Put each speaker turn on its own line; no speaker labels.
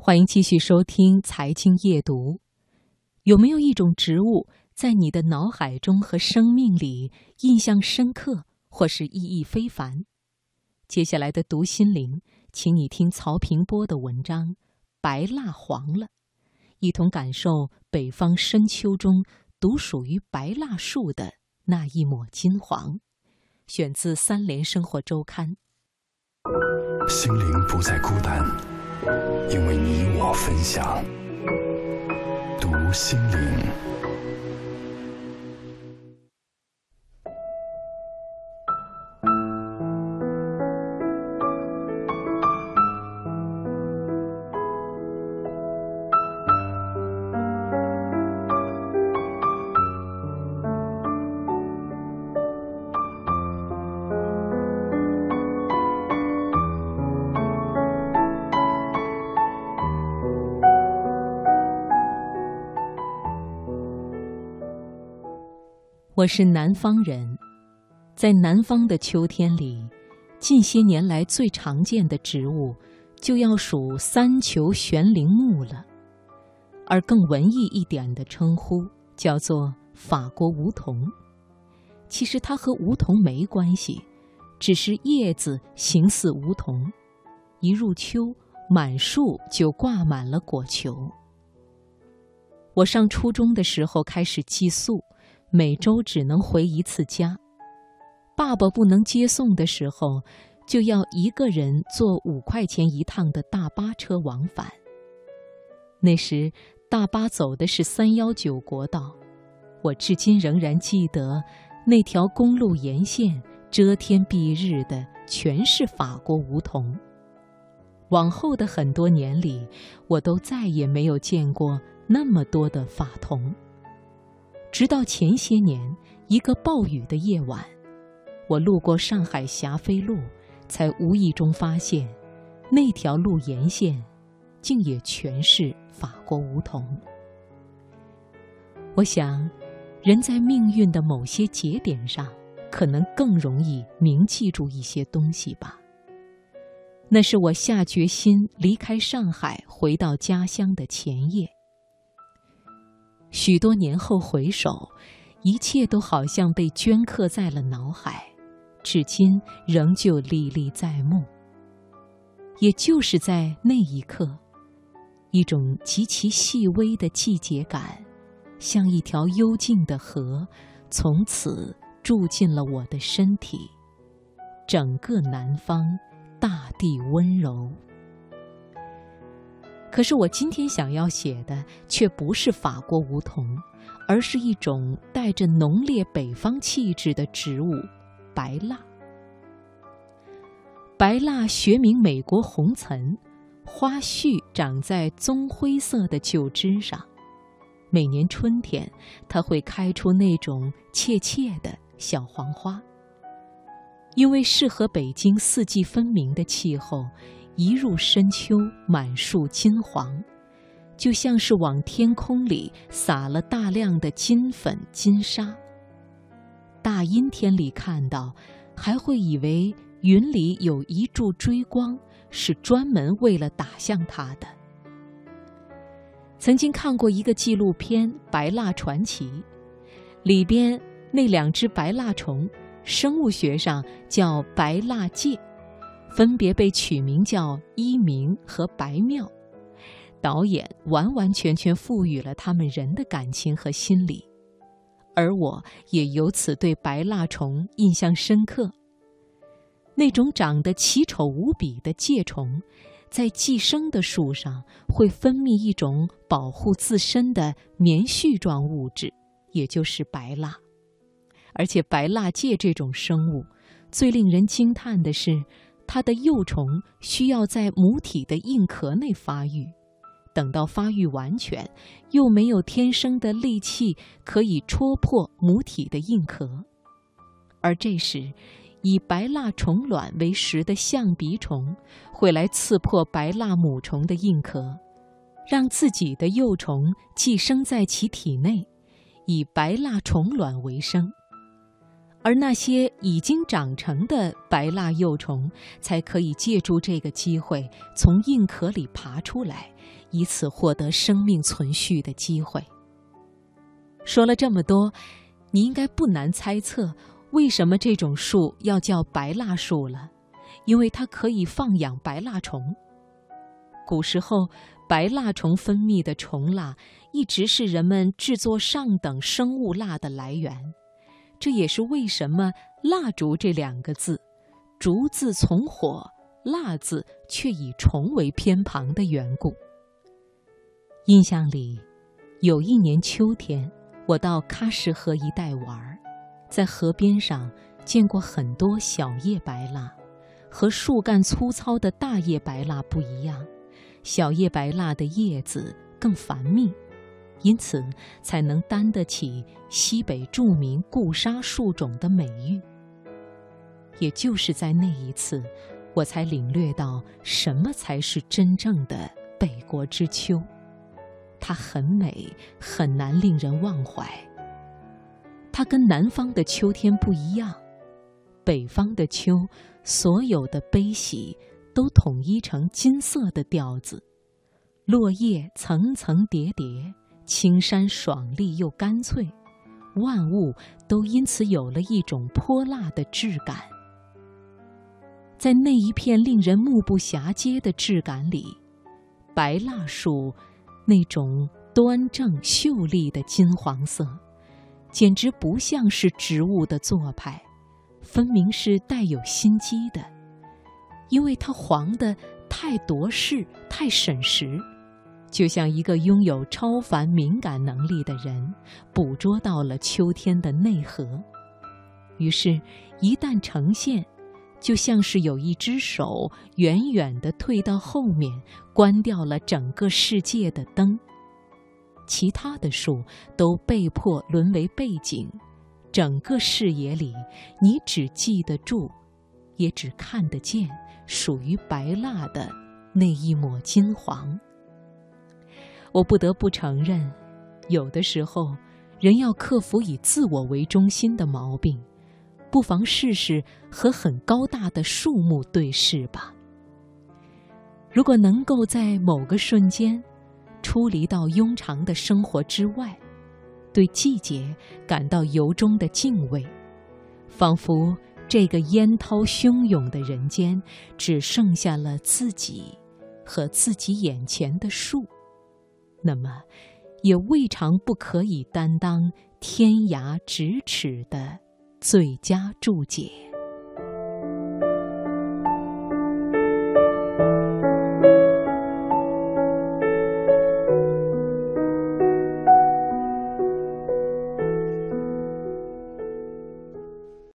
欢迎继续收听《财经夜读》。有没有一种植物在你的脑海中和生命里印象深刻，或是意义非凡？接下来的读心灵，请你听曹平波的文章《白蜡黄了》，一同感受北方深秋中独属于白蜡树的那一抹金黄。选自《三联生活周刊》。
心灵不再孤单，因为你我分享。读心灵。
我是南方人，在南方的秋天里，近些年来最常见的植物就要数三球悬铃木了，而更文艺一点的称呼叫做法国梧桐。其实它和梧桐没关系，只是叶子形似梧桐，一入秋，满树就挂满了果球。我上初中的时候开始寄宿。每周只能回一次家，爸爸不能接送的时候，就要一个人坐五块钱一趟的大巴车往返。那时大巴走的是三幺九国道，我至今仍然记得那条公路沿线遮天蔽日的全是法国梧桐。往后的很多年里，我都再也没有见过那么多的法桐。直到前些年一个暴雨的夜晚，我路过上海霞飞路，才无意中发现，那条路沿线，竟也全是法国梧桐。我想，人在命运的某些节点上，可能更容易铭记住一些东西吧。那是我下决心离开上海，回到家乡的前夜。许多年后回首，一切都好像被镌刻在了脑海，至今仍旧历历在目。也就是在那一刻，一种极其细微的季节感，像一条幽静的河，从此住进了我的身体。整个南方，大地温柔。可是我今天想要写的却不是法国梧桐，而是一种带着浓烈北方气质的植物——白蜡。白蜡学名美国红岑，花序长在棕灰色的旧枝上。每年春天，它会开出那种怯怯的小黄花。因为适合北京四季分明的气候。一入深秋，满树金黄，就像是往天空里撒了大量的金粉金沙。大阴天里看到，还会以为云里有一柱追光，是专门为了打向它的。曾经看过一个纪录片《白蜡传奇》，里边那两只白蜡虫，生物学上叫白蜡介。分别被取名叫一鸣和白妙，导演完完全全赋予了他们人的感情和心理，而我也由此对白蜡虫印象深刻。那种长得奇丑无比的介虫，在寄生的树上会分泌一种保护自身的棉絮状物质，也就是白蜡。而且白蜡介这种生物，最令人惊叹的是。它的幼虫需要在母体的硬壳内发育，等到发育完全，又没有天生的利器可以戳破母体的硬壳，而这时，以白蜡虫卵为食的象鼻虫会来刺破白蜡母虫的硬壳，让自己的幼虫寄生在其体内，以白蜡虫卵为生。而那些已经长成的白蜡幼虫，才可以借助这个机会从硬壳里爬出来，以此获得生命存续的机会。说了这么多，你应该不难猜测，为什么这种树要叫白蜡树了？因为它可以放养白蜡虫。古时候，白蜡虫分泌的虫蜡一直是人们制作上等生物蜡的来源。这也是为什么“蜡烛”这两个字，“烛”字从火，“蜡”字却以虫为偏旁的缘故。印象里，有一年秋天，我到喀什河一带玩，在河边上见过很多小叶白蜡，和树干粗糙的大叶白蜡不一样，小叶白蜡的叶子更繁密。因此，才能担得起西北著名固沙树种的美誉。也就是在那一次，我才领略到什么才是真正的北国之秋。它很美，很难令人忘怀。它跟南方的秋天不一样，北方的秋，所有的悲喜都统一成金色的调子，落叶层层叠叠。青山爽利又干脆，万物都因此有了一种泼辣的质感。在那一片令人目不暇接的质感里，白蜡树那种端正秀丽的金黄色，简直不像是植物的做派，分明是带有心机的，因为它黄的太夺势，太审时。就像一个拥有超凡敏感能力的人，捕捉到了秋天的内核，于是，一旦呈现，就像是有一只手远远地退到后面，关掉了整个世界的灯，其他的树都被迫沦为背景，整个视野里，你只记得住，也只看得见属于白蜡的那一抹金黄。我不得不承认，有的时候，人要克服以自我为中心的毛病，不妨试试和很高大的树木对视吧。如果能够在某个瞬间，出离到庸常的生活之外，对季节感到由衷的敬畏，仿佛这个烟涛汹涌的人间，只剩下了自己和自己眼前的树。那么，也未尝不可以担当天涯咫尺的最佳注解。